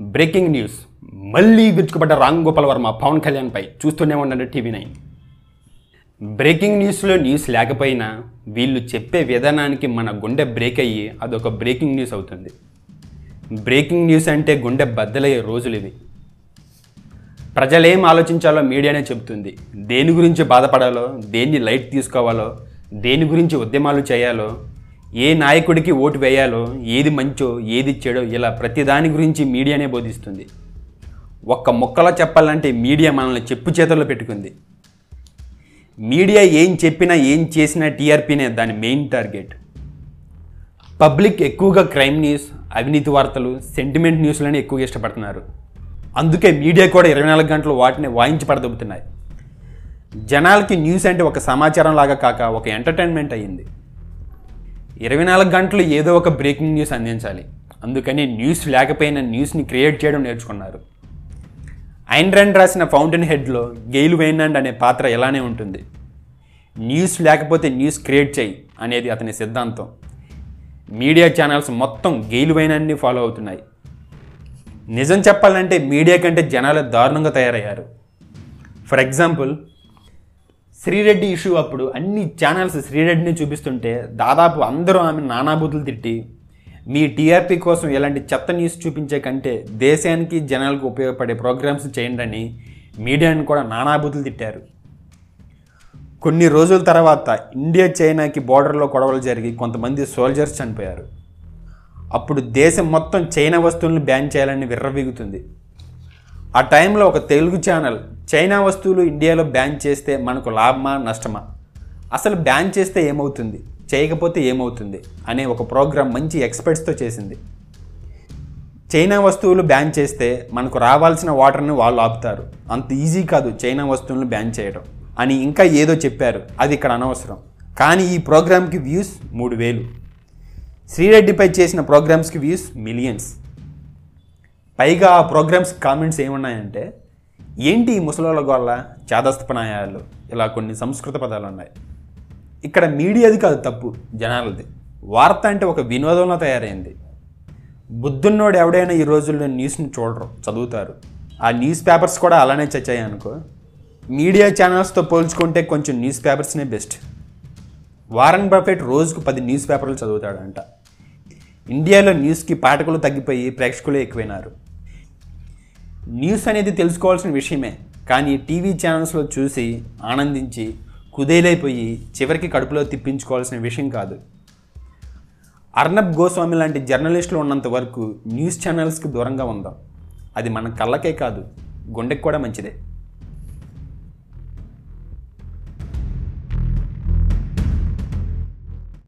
Breaking news. మళ్ళీ విరుచుకుపడ్డ రామ్ గోపాల్ వర్మ పవన్ కళ్యాణ్పై చూస్తూనే ఉండండి టీవీ నైన్. బ్రేకింగ్ న్యూస్లో న్యూస్ లేకపోయినా వీళ్ళు చెప్పే విధానానికి మన గుండె బ్రేక్ అయ్యి అదొక బ్రేకింగ్ న్యూస్ అవుతుంది. బ్రేకింగ్ న్యూస్ అంటే గుండె బద్దలయ్యే రోజులు ఇవి. ప్రజలేం ఆలోచించాలో మీడియానే చెబుతుంది. దేని గురించి బాధపడాలో దేన్ని లైట్ తీసుకోవాలో దేని గురించి ఉద్యమాలు చేయాలో ఏ నాయకుడికి ఓటు వేయాలో ఏది మంచో ఏది చెడో ఇలా ప్రతి దాని గురించి మీడియానే బోధిస్తుంది. ఒక్క ముక్కలో చెప్పాలంటే మీడియా మనల్ని చెప్పు చేతుల్లో పెట్టుకుంది. మీడియా ఏం చెప్పినా ఏం చేసినా టీఆర్పీనే దాని మెయిన్ టార్గెట్. పబ్లిక్ ఎక్కువగా క్రైమ్ న్యూస్ అవినీతి వార్తలు సెంటిమెంట్ న్యూస్లని ఎక్కువగా ఇష్టపడుతున్నారు. అందుకే మీడియా కూడా ఇరవై నాలుగు గంటలు వాటిని వాయించి పడదొబ్బుతున్నాయి. జనాలకి న్యూస్ అంటే ఒక సమాచారం లాగా కాక ఒక ఎంటర్టైన్మెంట్ అయ్యింది. ఇరవై నాలుగు గంటలు ఏదో ఒక బ్రేకింగ్ న్యూస్ అందించాలి. అందుకని న్యూస్ లేకపోయినా న్యూస్ని క్రియేట్ చేయడం నేర్చుకున్నారు. ఐన్ రెండ్ రాసిన ఫౌంటైన్ హెడ్లో గెయిల్ వేయినాండ్ అనే పాత్ర ఎలానే ఉంటుంది. న్యూస్ లేకపోతే న్యూస్ క్రియేట్ చేయి అనేది అతని సిద్ధాంతం. మీడియా ఛానల్స్ మొత్తం గెయిల్ వైనాన్ని ఫాలో అవుతున్నాయి. నిజం చెప్పాలంటే మీడియా కంటే జనాలు దారుణంగా తయారయ్యారు. ఫర్ ఎగ్జాంపుల్ శ్రీరెడ్డి ఇష్యూ అప్పుడు అన్ని ఛానల్స్ శ్రీరెడ్డిని చూపిస్తుంటే దాదాపు అందరూ ఆమె నానాబూతులు తిట్టి మీ టీఆర్పీ కోసం ఇలాంటి చెత్త న్యూస్ చూపించే కంటే దేశానికి జనాలకు ఉపయోగపడే ప్రోగ్రామ్స్ చేయండి అని మీడియాని కూడా నానాబూతులు తిట్టారు. కొన్ని రోజుల తర్వాత ఇండియా చైనాకి బార్డర్లో గొడవలు జరిగి కొంతమంది సోల్జర్స్ చనిపోయారు. అప్పుడు దేశం మొత్తం చైనా వస్తువులను బ్యాన్ చేయాలని విర్రవీగుతుంది. ఆ టైంలో ఒక తెలుగు ఛానల్ చైనా వస్తువులు ఇండియాలో బ్యాన్ చేస్తే మనకు లాభమా నష్టమా? అసలు బ్యాన్ చేస్తే ఏమవుతుంది? చేయకపోతే ఏమవుతుంది? అనే ఒక ప్రోగ్రాం మంచి ఎక్స్పర్ట్స్తో చేసింది. చైనా వస్తువులు బ్యాన్ చేస్తే మనకు రావాల్సిన వాటర్ని వాళ్ళు ఆపుతారు. అంత ఈజీ కాదు చైనా వస్తువులను బ్యాన్ చేయడం. అని ఇంకా ఏదో చెప్పారు. అది ఇక్కడ అనవసరం. కానీ ఈ ప్రోగ్రామ్కి వ్యూస్ మూడు వేలు. శ్రీరెడ్డిపై చేసిన ప్రోగ్రామ్స్కి వ్యూస్ మిలియన్స్. పైగా ఆ ప్రోగ్రామ్స్ కామెంట్స్ ఏమున్నాయంటే ఏంటి ఈ ముసలోళ్ళ గోళ్ళ చాదస్తపనాయాలు ఇలా కొన్ని సంస్కృత పదాలు ఉన్నాయి ఇక్కడ మీడియాది కాదు తప్పు జనాలది. వార్త అంటే ఒక వినోదంలో తయారైంది. బుద్ధున్నోడు ఎవడైనా ఈ రోజుల్లో న్యూస్ని చూడరు చదువుతారు. ఆ న్యూస్ పేపర్స్ కూడా అలానే చచ్చాయి అనుకో. మీడియా ఛానల్స్తో పోల్చుకుంటే కొంచెం న్యూస్ పేపర్స్నే బెస్ట్. వారన్ బఫెట్ రోజుకు పది న్యూస్ పేపర్లు చదువుతాడంట. ఇండియాలో న్యూస్కి పాఠకులు తగ్గిపోయి ప్రేక్షకులే ఎక్కువైనారు. న్యూస్ అనేది తెలుసుకోవాల్సిన విషయమే. కానీ టీవీ ఛానల్స్లో చూసి ఆనందించి కుదేలైపోయి చివరికి కడుపులో తిప్పించుకోవాల్సిన విషయం కాదు. అర్నబ్ గోస్వామి లాంటి జర్నలిస్టులు ఉన్నంత వరకు న్యూస్ ఛానల్స్కి దూరంగా ఉందాం. అది మన కళ్ళకే కాదు గుండెకి కూడా మంచిదే.